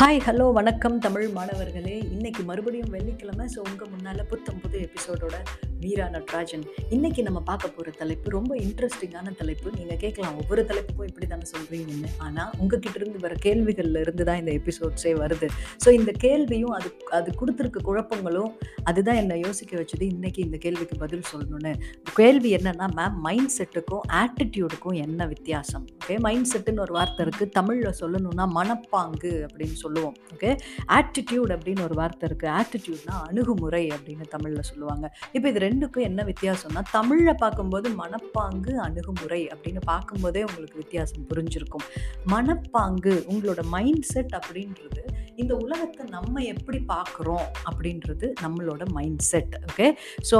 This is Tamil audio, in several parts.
ஹாய் ஹலோ வணக்கம் தமிழ் மாணவர்களே. இன்றைக்கி மறுபடியும் வெள்ளிக்கிழமை ஸோ உங்கள் முன்னால் புத்தம் புது எபிசோடோட மீரா நட்ராஜன். இன்னைக்கு நம்ம பார்க்க போகிற தலைப்பு ரொம்ப இன்ட்ரெஸ்டிங்கான தலைப்பு. நீங்கள் கேட்கலாம் ஒவ்வொரு தலைப்புக்கும் இப்படி தானே சொல்கிறீங்கன்னு ஆனால் உங்ககிட்ட இருந்து வர கேள்விகள்ல இருந்து தான் இந்த எபிசோட்ஸே வருது. ஸோ இந்த கேள்வியும் அது அது கொடுத்துருக்க குழப்பங்களும் அதுதான் என்னை யோசிக்க வச்சது. இன்னைக்கு இந்த கேள்விக்கு பதில் சொல்லணும்னு. கேள்வி என்னன்னா மேம் மைண்ட் செட்டுக்கும் ஆட்டிடியூடுக்கும் என்ன வித்தியாசம்? ஓகே மைண்ட் செட்டுன்னு ஒரு வார்த்தை இருக்குது தமிழில் சொல்லணும்னா மனப்பாங்கு அப்படின்னு சொல்லுவோம். ஓகே ஆட்டிடியூட் அப்படின்னு ஒரு வார்த்தை இருக்குது ஆட்டிடியூட்னா அணுகுமுறை அப்படின்னு தமிழில் சொல்லுவாங்க. இப்போ இது ரெண்டுக்கும் என்ன வித்தியாசம்னா தமிழில் பார்க்கும்போது மனப்பாங்கு அணுகுமுறை அப்படின்னு பார்க்கும்போதே உங்களுக்கு வித்தியாசம் புரிஞ்சிருக்கும். மனப்பாங்கு உங்களோட மைண்ட் செட் அப்படின்றது இந்த உலகத்தை நம்ம எப்படி பார்க்குறோம் அப்படின்றது நம்மளோட மைண்ட் செட் ஓகே ஸோ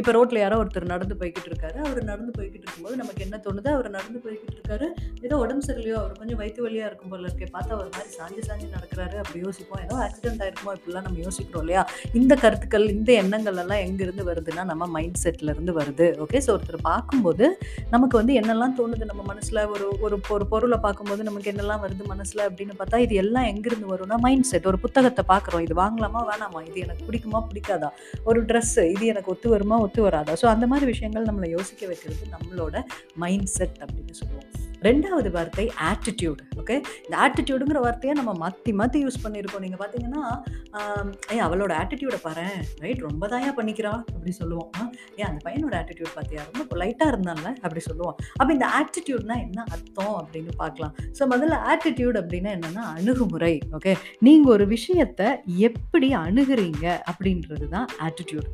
இப்போ ரோட்டில் யாரோ ஒருத்தர் நடந்து போய்கிட்டு இருக்காரு. அவர் நடந்து போய்கிட்டு இருக்கும்போது நமக்கு என்ன தோணுது? அவர் நடந்து போய்கிட்டு இருக்காரு. ஏதோ உடம்பு சரியில்லையோ அவர் கொஞ்சம் வயிற்று வலியாக இருக்கும் போல இருக்கே பார்த்தா ஒரு மாதிரி சாஞ்சு சாஞ்சு நடக்கிறாரு அப்படி யோசிப்போம். ஏதோ ஆக்சிடென்ட் ஆயிருக்குமோ இப்படிலாம் நம்ம யோசிக்கிறோம் இல்லையா? இந்த கருத்துக்கள் இந்த எண்ணங்கள் எல்லாம் எங்கேருந்து வருதுன்னா நம்ம மைண்ட் செட்லேருந்து வருது ஓகே ஸோ ஒருத்தர் பார்க்கும்போது நமக்கு வந்து என்னெல்லாம் தோணுது? நம்ம மனசில் ஒரு ஒரு ஒரு பொருளை பார்க்கும்போது நமக்கு என்னெல்லாம் வருது மனசில் அப்படின்னு பார்த்தா இது எல்லாம் எங்கேருந்து வரும்னா மைண்ட் மைண்ட் செட் ஒரு புத்தகத்தை பார்க்குறோம் இது வாங்கலாமா வேணாமா இது எனக்கு பிடிக்குமா பிடிக்காதா? ஒரு ட்ரெஸ்ஸு இது எனக்கு ஒத்து வருமா ஒத்து வராதா? ஸோ அந்த மாதிரி விஷயங்கள் நம்மளை யோசிக்க வைக்கிறது நம்மளோட மைண்ட் செட் அப்படின்னு சொல்லுவோம். ரெண்டாவது வார்த்தை ஆட்டிடியூட் ஓகே இந்த ஆட்டிடியூடுங்கிற வார்த்தையை நம்ம மாற்றி மாற்றி யூஸ் பண்ணியிருக்கோம். நீங்கள் பார்த்தீங்கன்னா ஏ அவளோட ஆட்டிடியூடை பாரு ரைட் ரொம்ப தாயா பண்ணிக்கிறா அப்படி சொல்லுவோம். ஏன் அந்த பையனோட ஆட்டிடியூட் பார்த்தியா ரொம்ப பொலைட்டாக இருந்தால அப்படி சொல்லுவோம். அப்போ இந்த ஆட்டிடியூட்னா என்ன அர்த்தம் அப்படின்னு பார்க்கலாம் ஸோ முதல்ல ஆட்டிடியூட் அப்படின்னா என்னென்னா அணுகுமுறை ஓகே நீங்கள் ஒரு விஷயத்தை எப்படி அணுகிறீங்க அப்படின்றது தான் ஆட்டிடியூட்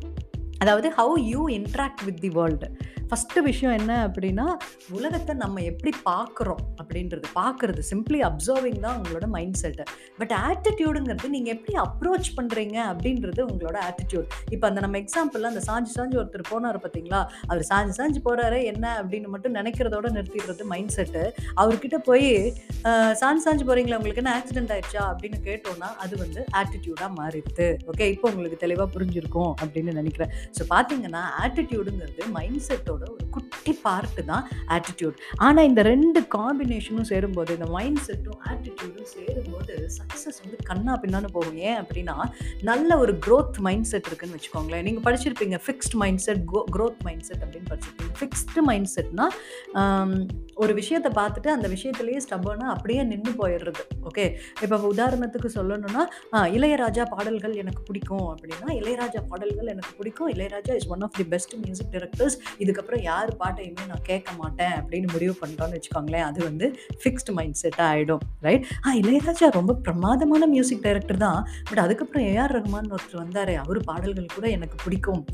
அதாவது how you interact with the world first விஷயம் என்ன அப்படின்னா உலகத்தை நம்ம எப்படி பார்க்குறோம் அப்படின்றது பார்க்குறது சிம்பிளி அப்சர்விங் தான் உங்களோட மைண்ட் செட்டு பட் ஆட்டிடியூடுங்கிறது நீங்கள் எப்படி அப்ரோச் பண்ணுறீங்க அப்படின்றது உங்களோட ஆட்டிடியூட் இப்போ அந்த நம்ம எக்ஸாம்பிளில் அந்த சாஞ்சு சாஞ்சு ஒருத்தர் போனார் பார்த்தீங்களா? அவர் சாஞ்சு சாஞ்சு போகிறாரு என்ன அப்படின்னு மட்டும் நினைக்கிறதோட நிறுத்திடுறது மைண்ட் செட்டு அவர்கிட்ட போய் சாஞ்சு சாஞ்சு போகிறீங்களா உங்களுக்கு என்ன ஆக்சிடென்ட் ஆயிடுச்சா? அப்படின்னு கேட்டோன்னா அது வந்து ஆட்டிடியூடாக மாறிடுது. ஓகே இப்போ உங்களுக்கு தெளிவாக புரிஞ்சிருக்கும் அப்படின்னு நினைக்கிறேன். ஸோ பார்த்தீங்கன்னா ஆட்டிடியூடுங்கிறது மைண்ட் செட்டோட ஒரு குட்டி பார்ட்டு தான் ஆட்டிடியூட் ஆனால் இந்த ரெண்டு காம்பினேஷனும் சேரும்போது இந்த மைண்ட் செட்டும் ஆட்டிடியூடும் சேரும்போது சக்ஸஸ் வந்து கண்ணா பின்னான்னு போகும். ஏன் அப்படின்னா நல்ல ஒரு க்ரோத் மைண்ட் செட் இருக்குன்னு வச்சுக்கோங்களேன். நீங்கள் படிச்சிருப்பீங்க fixed mind set growth mind set அப்படின்னு படிச்சிருப்பீங்க. ஃபிக்ஸ்டு மைண்ட் செட்னா ஒரு விஷயத்தை பார்த்துட்டு அந்த விஷயத்துலேயே ஸ்டபர்னாக அப்படியே நின்று போயிடுறது. ஓகே இப்போ உதாரணத்துக்கு சொல்லணும்னா இளையராஜா பாடல்கள் எனக்கு பிடிக்கும் அப்படின்னா இளையராஜா பாடல்கள் எனக்கு பிடிக்கும். Ilaiyaraaja is one of the best music directors இதுக்கப்புறம் யார் பாட்டையுமே நான் கேட்க மாட்டேன் அப்படின்னு முடிவு பண்ணிட்டோம்னு வச்சுக்கோங்களேன். அது வந்து ஃபிக்ஸ்டு மைண்ட் செட்டாக ஆகிடும் ரைட் ஆ இளையராஜா ரொம்ப பிரமாதமான மியூசிக் டைரக்டர் தான். பட் அதுக்கப்புறம் ஏஆர் ரஹ்மான் ஒருத்தர் வந்தார் அவர் பாடல்கள் கூட எனக்கு பிடிக்கும்.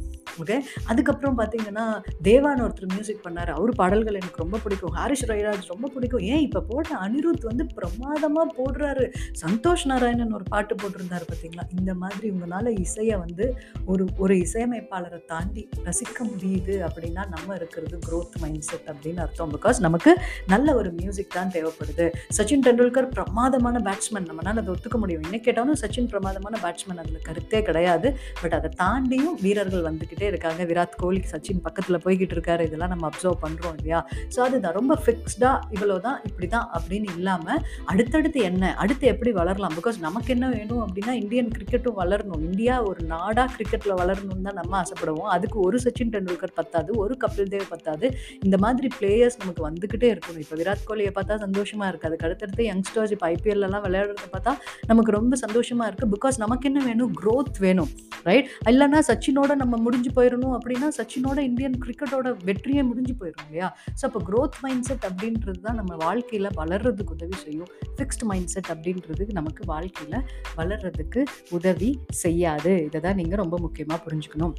ஓகே அதுக்கப்புறம் பார்த்தீங்கன்னா தேவான் ஒருத்தர் மியூசிக் பண்ணார் அவர் பாடல்கள் எனக்கு ரொம்ப பிடிக்கும். ஹாரிஷ் ரயராஜ் ரொம்ப பிடிக்கும். ஏன் இப்போ போட்ட அனிருத் வந்து பிரமாதமாக போடுறாரு. சந்தோஷ் நாராயணன் ஒரு பாட்டு போட்டிருந்தாரு பார்த்தீங்களா இந்த மாதிரி உங்களால் இசையை வந்து ஒரு ஒரு இசையமைப்பாளரை தாண்டி ரசிக்க முடியுது அப்படின்னா நம்ம இருக்கிறது க்ரோத் மைண்ட் செட் அப்படின்னு அர்த்தம். பிகாஸ் நமக்கு நல்ல ஒரு மியூசிக் தான் தேவைப்படுது. சச்சின் டெண்டுல்கர் பிரமாதமான பேட்ஸ்மேன் நம்மளால் அதை ஒத்துக்க முடியும். இன்னைக்கு கேட்டாலும் சச்சின் பிரமாதமான பேட்ஸ்மேன் அதில் கருத்தே கிடையாது. பட் அதை தாண்டியும் வீரர்கள் வந்துக்கிட்டே இருக்காங்க. விராட் கோலி சச்சின் பக்கத்தில் போய்கிட்டு இருக்காரு. இதெல்லாம் நம்ம அப்சர்வ் பண்ணுறோம் இல்லையா? ஸோ அதுதான். ரொம்ப ஃபிக்ஸ்டாக இவ்வளோ தான் இப்படி தான் அப்படின்னு இல்லாமல் அடுத்தடுத்து என்ன? அடுத்து எப்படி வளரலாம்? பிகாஸ் நமக்கு என்ன வேணும் அப்படின்னா இந்தியன் கிரிக்கெட்டும் வளரணும். இந்தியா ஒரு நாடாக கிரிக்கெட்டில் வளரணும்னு தான் நம்ம ஆசைப்படுவோம். அதுக்கு ஒரு சச்சின் டெண்டுல்கர் பத்தாது ஒரு கபில் தேவ் பத்தாது. இந்த மாதிரி பிளேயர்ஸ் நமக்கு வந்துக்கிட்டே இருக்கணும். இப்போ விராட் கோலியை பார்த்தா சந்தோஷமாக இருக்குது அதுக்கு அடுத்தடுத்து யங்ஸ்டர்ஸ் இப்போ ஐபிஎல்லாம் விளையாடுறத பார்த்தா நமக்கு ரொம்ப சந்தோஷமாக இருக்குது பிகாஸ் நமக்கு என்ன வேணும்? க்ரோத் வேணும். ரைட் இல்லைன்னா சச்சினோட நம்ம முடிஞ்சு போயிடணும் அப்படின்னா சச்சினோட இந்தியன் கிரிக்கெட்டோட வெற்றியே முடிஞ்சு போயிடும் இல்லையா? ஸோ அப்போ க்ரோத் மைண்ட் செட் அப்படின்றது தான் நம்ம வாழ்க்கையில் வளர்றதுக்கு உதவி செய்யும். ஃபிக்ஸ்ட் மைண்ட் செட் அப்படின்றது நமக்கு வாழ்க்கையில் வளர்றதுக்கு உதவி செய்யாது. இதை தான் நீங்கள் ரொம்ப முக்கியமாக புரிஞ்சுக்கணும்.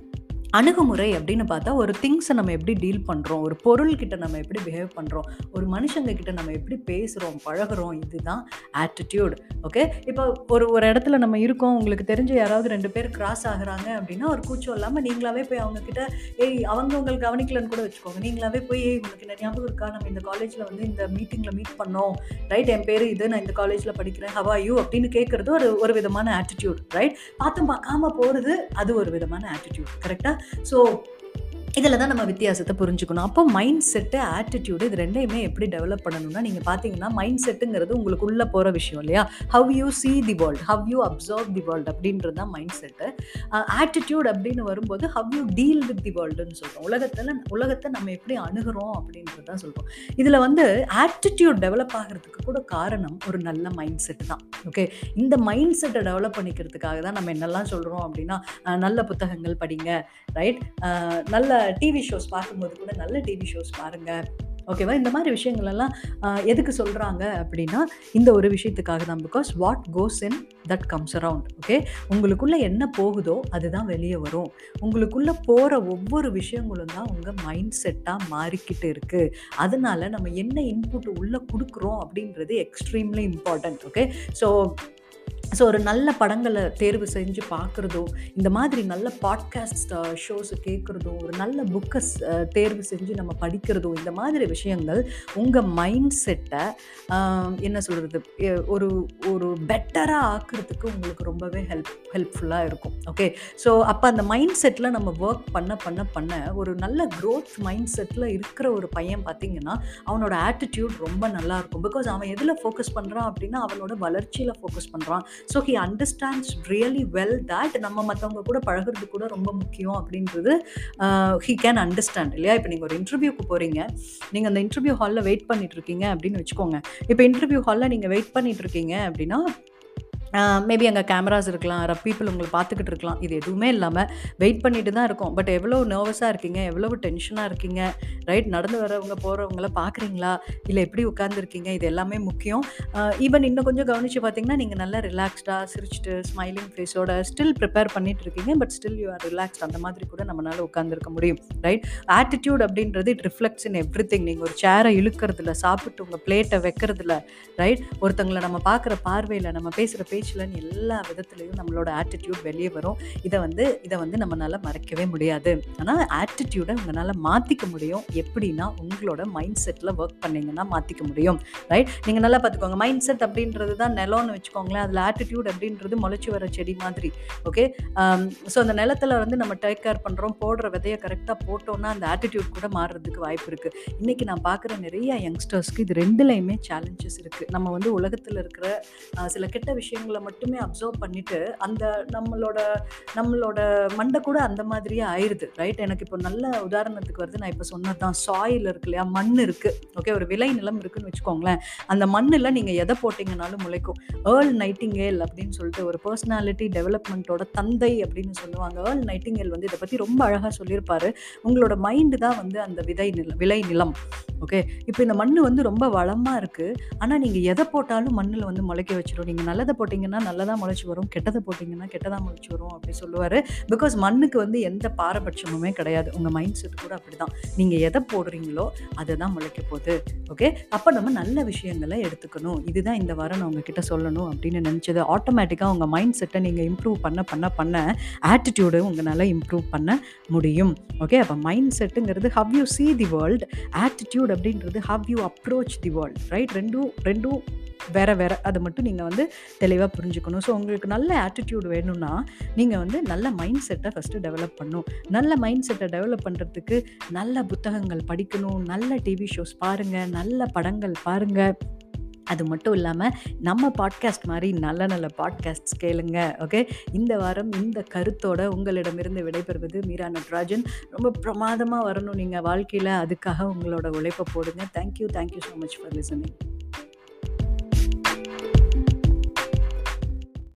அணுகுமுறை அப்படின்னு பார்த்தா ஒரு திங்ஸை நம்ம எப்படி டீல் பண்ணுறோம் ஒரு பொருள்கிட்ட நம்ம எப்படி பிஹேவ் பண்ணுறோம் ஒரு மனுஷங்க கிட்ட நம்ம எப்படி பேசுகிறோம் பழகிறோம் இதுதான் ஆட்டிடியூட் ஓகே இப்போ ஒரு ஒரு இடத்துல நம்ம இருக்கோம் உங்களுக்கு தெரிஞ்ச யாராவது ரெண்டு பேர் கிராஸ் ஆகுறாங்க அப்படின்னா ஒரு கூச்சம் இல்லாமல் நீங்களாவே போய் அவங்கக்கிட்ட ஏய் அவங்க உங்களுக்கு கவனிக்கலன்னு கூட வச்சுக்கோங்க. நீங்களாவே போய் ஏய் உங்களுக்கு என்ன ஞாபகம் இருக்கா? நம்ம இந்த காலேஜில் வந்து இந்த மீட்டிங்கில் மீட் பண்ணோம். ரைட் என் பேர் இது நான் இந்த காலேஜில் படிக்கிறேன். ஹவா யூ அப்படின்னு கேட்குறது ஒரு ஒரு விதமான ஆட்டிடியூட் ரைட் பார்த்து பார்க்காம போகிறது அது ஒரு விதமான ஆட்டிடியூட் கரெக்டாக ஸோ இதில் தான் நம்ம வித்தியாசத்தை புரிஞ்சுக்கணும். அப்போ மைண்ட் செட்டு ஆட்டிடியூடு இது ரெண்டையுமே எப்படி டெவலப் பண்ணணும்னா நீங்கள் பார்த்தீங்கன்னா மைண்ட் செட்டுங்கிறது உங்களுக்குள்ளே போகிற விஷயம் இல்லையா? How you see the world how you observe the world அப்படின்றது தான் மைண்ட் செட்டு ஆட்டிடியூட் அப்படின்னு வரும்போது how you deal with the வேர்ல்டுன்னு சொல்கிறோம் உலகத்தில் உலகத்தை நம்ம எப்படி அணுகிறோம் அப்படின்றது தான் சொல்கிறோம் இதில் வந்து ஆட்டிடியூட் டெவலப் ஆகிறதுக்கு கூட காரணம் ஒரு நல்ல மைண்ட் செட் தான். ஓகே இந்த மைண்ட் செட்டை டெவலப் பண்ணிக்கிறதுக்காக தான் நம்ம என்னெல்லாம் சொல்கிறோம் அப்படின்னா நல்ல புத்தகங்கள் படிங்க ரைட் நல்ல டிவி ஷோஸ் பார்க்கும்போது கூட நல்ல டிவி ஷோஸ் பாருங்கள் ஓகேவா இந்த மாதிரி விஷயங்கள்லாம் எதுக்கு சொல்கிறாங்க அப்படின்னா இந்த ஒரு விஷயத்துக்காக தான். Because what goes in that comes around okay உங்களுக்குள்ளே என்ன போகுதோ அதுதான் வெளியே வரும். உங்களுக்குள்ளே போகிற ஒவ்வொரு விஷயங்களும் தான் உங்கள் மைண்ட் செட்டாக மாறிக்கிட்டு இருக்குது அதனால நம்ம என்ன இன்புட் உள்ளே கொடுக்குறோம் அப்படின்றது extremely important okay so so ஒரு நல்ல படங்களை தேர்வு செஞ்சு பார்க்குறதோ இந்த மாதிரி நல்ல பாட்காஸ்ட் ஷோஸ் கேட்குறதோ ஒரு நல்ல புக்கை தேர்வு செஞ்சு நம்ம படிக்கிறதோ இந்த மாதிரி விஷயங்கள் உங்கள் மைண்ட் செட்டை என்ன சொல்கிறது ஒரு ஒரு பெட்டராக ஆக்குறதுக்கு உங்களுக்கு ரொம்பவே ஹெல்ப் ஹெல்ப்ஃபுல்லாக இருக்கும். ஓகே ஸோ அப்போ அந்த மைண்ட் செட்டில் நம்ம ஒர்க் பண்ண பண்ண பண்ண ஒரு நல்ல க்ரோத் மைண்ட் செட்டில் இருக்கிற ஒரு பையன் பார்த்தீங்கன்னா அவனோட ஆட்டிடியூட் ரொம்ப நல்லாயிருக்கும் பிகாஸ் அவன் எதில் ஃபோக்கஸ் பண்ணுறான் அப்படின்னா அவனோட வளர்ச்சியில் ஃபோக்கஸ் பண்ணுறான் so he understands really well that நம்ம மற்றவங்க கூட பழகுறது கூட ரொம்ப முக்கியம் அப்படின்றது ஹி கேன் அண்டர்ஸ்டாண்ட் இல்லையா? இப்போ நீங்கள் ஒரு இன்டர்வியூக்கு போகிறீங்க நீங்கள் அந்த இன்டர்வியூ ஹாலில் வெயிட் பண்ணிட்டு இருக்கீங்க அப்படின்னு வச்சுக்கோங்க. இப்போ இன்டர்வியூ ஹாலில் நீங்கள் வெயிட் பண்ணிட்டு இருக்கீங்க அப்படின்னா மேபி அங்கே கேமராஸ் இருக்கலாம் பீப்புள் உங்களை பார்த்துக்கிட்டு இருக்கலாம். இது எதுவுமே இல்லாமல் வெயிட் பண்ணிட்டு தான் இருக்கும். பட் எவ்வளோ நர்வஸாக இருக்கீங்க? எவ்வளோ டென்ஷனாக இருக்கீங்க? ரைட் நடந்து வரவங்க போகிறவங்கள பார்க்குறீங்களா? இல்லை எப்படி உட்காந்துருக்கீங்க இது எல்லாமே முக்கியம். ஈவன் இன்னும் கொஞ்சம் கவனித்து பார்த்தீங்கன்னா நீங்கள் நல்லா ரிலாக்ஸ்டாக சிரிச்சிட்டு ஸ்மைலிங் ஃபேஸோட ஸ்டில் ப்ரிப்பேர் பண்ணிட்டு இருக்கீங்க. But still you are relaxed அந்த மாதிரி கூட நம்மளால் உட்காந்துருக்க முடியும். ரைட் ஆட்டிடியூட் அப்படின்றது it reflects in everything நீங்கள் ஒரு சேரை இழுக்கிறதுல சாப்பிட்டு உங்கள் பிளேட்டை வைக்கிறதுல ரைட் ஒருத்தங்களை நம்ம பார்க்குற பார்வையில் நம்ம பேசுகிற பேச்சில்னு எல்லா விதத்துலையும் நம்மளோட ஆட்டிடியூட் வெளியே வரும். இதை வந்து இதை வந்து நம்மளால் மறைக்கவே முடியாது. ஆனால் ஆட்டிடியூடை உங்களால் மாற்றிக்க முடியும். எப்படின்னா உங்களோட மைண்ட் செட்டில் ஒர்க் பண்ணீங்கன்னா மாற்றிக்க முடியும். ரைட் நீங்கள் நல்லா பார்த்துக்கோங்க. மைண்ட் செட் அப்படின்றது தான் நிலம்னு வச்சுக்கோங்களேன். அதில் ஆட்டிடியூட் அப்படின்றது முளைச்சி வர செடி மாதிரி. ஓகே ஸோ um, அந்த நிலத்தில் வந்து நம்ம டேக் கேர் பண்ணுறோம் போடுற விதையை கரெக்டாக போட்டோம்னா அந்த ஆட்டிடியூட் கூட மாறுறதுக்கு வாய்ப்பு இருக்குது இன்றைக்கி நான் பார்க்குற நிறைய யங்ஸ்டர்ஸ்க்கு இது ரெண்டுலையுமே சேலஞ்சஸ் இருக்குது நம்ம வந்து உலகத்தில் இருக்கிற சில கெட்ட விஷயங்கள் மட்டுமே அப்சர்வ் பண்ணிட்டு அந்த நம்மளோட நம்மளோட மண்டை கூட அந்த மாதிரியே ஆயிடுது ரைட் எனக்கு இப்போ நல்ல உதாரணத்துக்கு வருது. நான் இப்போ சொன்னது தான் சாயில் இருக்கு இல்லையா? மண் இருக்குது ஓகே ஒரு விளை நிலம் இருக்குன்னு வச்சுக்கோங்களேன். அந்த மண்ணில் நீங்கள் எதை போட்டிங்கனாலும் முளைக்கும். ஏர்ல் நைட்டிங்கேல் அப்படின்னு சொல்லிட்டு ஒரு பர்சனாலிட்டி டெவலப்மெண்ட்டோட தந்தை அப்படின்னு சொல்லுவாங்க. ஏர்ல் நைட்டிங்கேல் வந்து இதை பற்றி ரொம்ப அழகாக சொல்லியிருப்பாரு. உங்களோட மைண்டு தான் வந்து அந்த விதை நிலம் விளை நிலம். ஓகே? இப்போ இந்த மண் வந்து ரொம்ப வளமாக இருக்குது ஆனால் நீங்கள் எதை போட்டாலும் மண்ணில் வந்து முளைக்க வச்சிடும் நீங்கள் நல்லதை போட்டிங்கன்னா நல்லதாக முளைச்சி வரும். கெட்டதை போட்டிங்கன்னா கெட்டதாக முளைச்சி வரும் அப்படி சொல்லுவார். பிகாஸ் மண்ணுக்கு வந்து எந்த பாரபட்சமுமே கிடையாது. உங்கள் மைண்ட் செட் கூட அப்படி தான் நீங்கள் எதை போடுறீங்களோ அதை தான் முளைக்க போகுது. ஓகே? அப்போ நம்ம நல்ல விஷயங்களை எடுத்துக்கணும். இதுதான் இந்த வாரம் நான் உங்ககிட்ட சொல்லணும் அப்படின்னு நினச்சது. ஆட்டோமேட்டிக்காக உங்கள் மைண்ட் செட்டை நீங்கள் இம்ப்ரூவ் பண்ண பண்ண பண்ண ஆட்டிடியூடு உங்களால் இம்ப்ரூவ் பண்ண முடியும். ஓகே? அப்போ mind செட்டுங்கிறது how you see the world attitude அப்படின்றது how you approach the world right ரெண்டும் ரெண்டும் வேற வேற. அதை மட்டும் நீங்கள் வந்து தெளிவாக புரிஞ்சுக்கணும். ஸோ உங்களுக்கு நல்ல ஆட்டிடியூட் வேணும்னா நீங்கள் வந்து நல்ல மைண்ட் செட்டை ஃபஸ்ட்டு டெவலப் பண்ணணும். நல்ல மைண்ட் செட்டை டெவலப் பண்ணுறதுக்கு நல்ல புத்தகங்கள் படிக்கணும். நல்ல டிவி ஷோஸ் பாருங்கள் நல்ல படங்கள் பாருங்கள் அது மட்டும் இல்லாமல் நம்ம பாட்காஸ்ட் மாதிரி நல்ல நல்ல பாட்காஸ்ட்ஸ் கேளுங்க ஓகே இந்த வாரம் இந்த கருத்தோட உங்களிடமிருந்து விடைபெறுவது மீரா நட்ராஜன். ரொம்ப பிரமாதமாக வரணும் நீங்கள் வாழ்க்கையில். அதுக்காக உங்களோட உழைப்பை போடுங்க. Thank you thank you so much for listening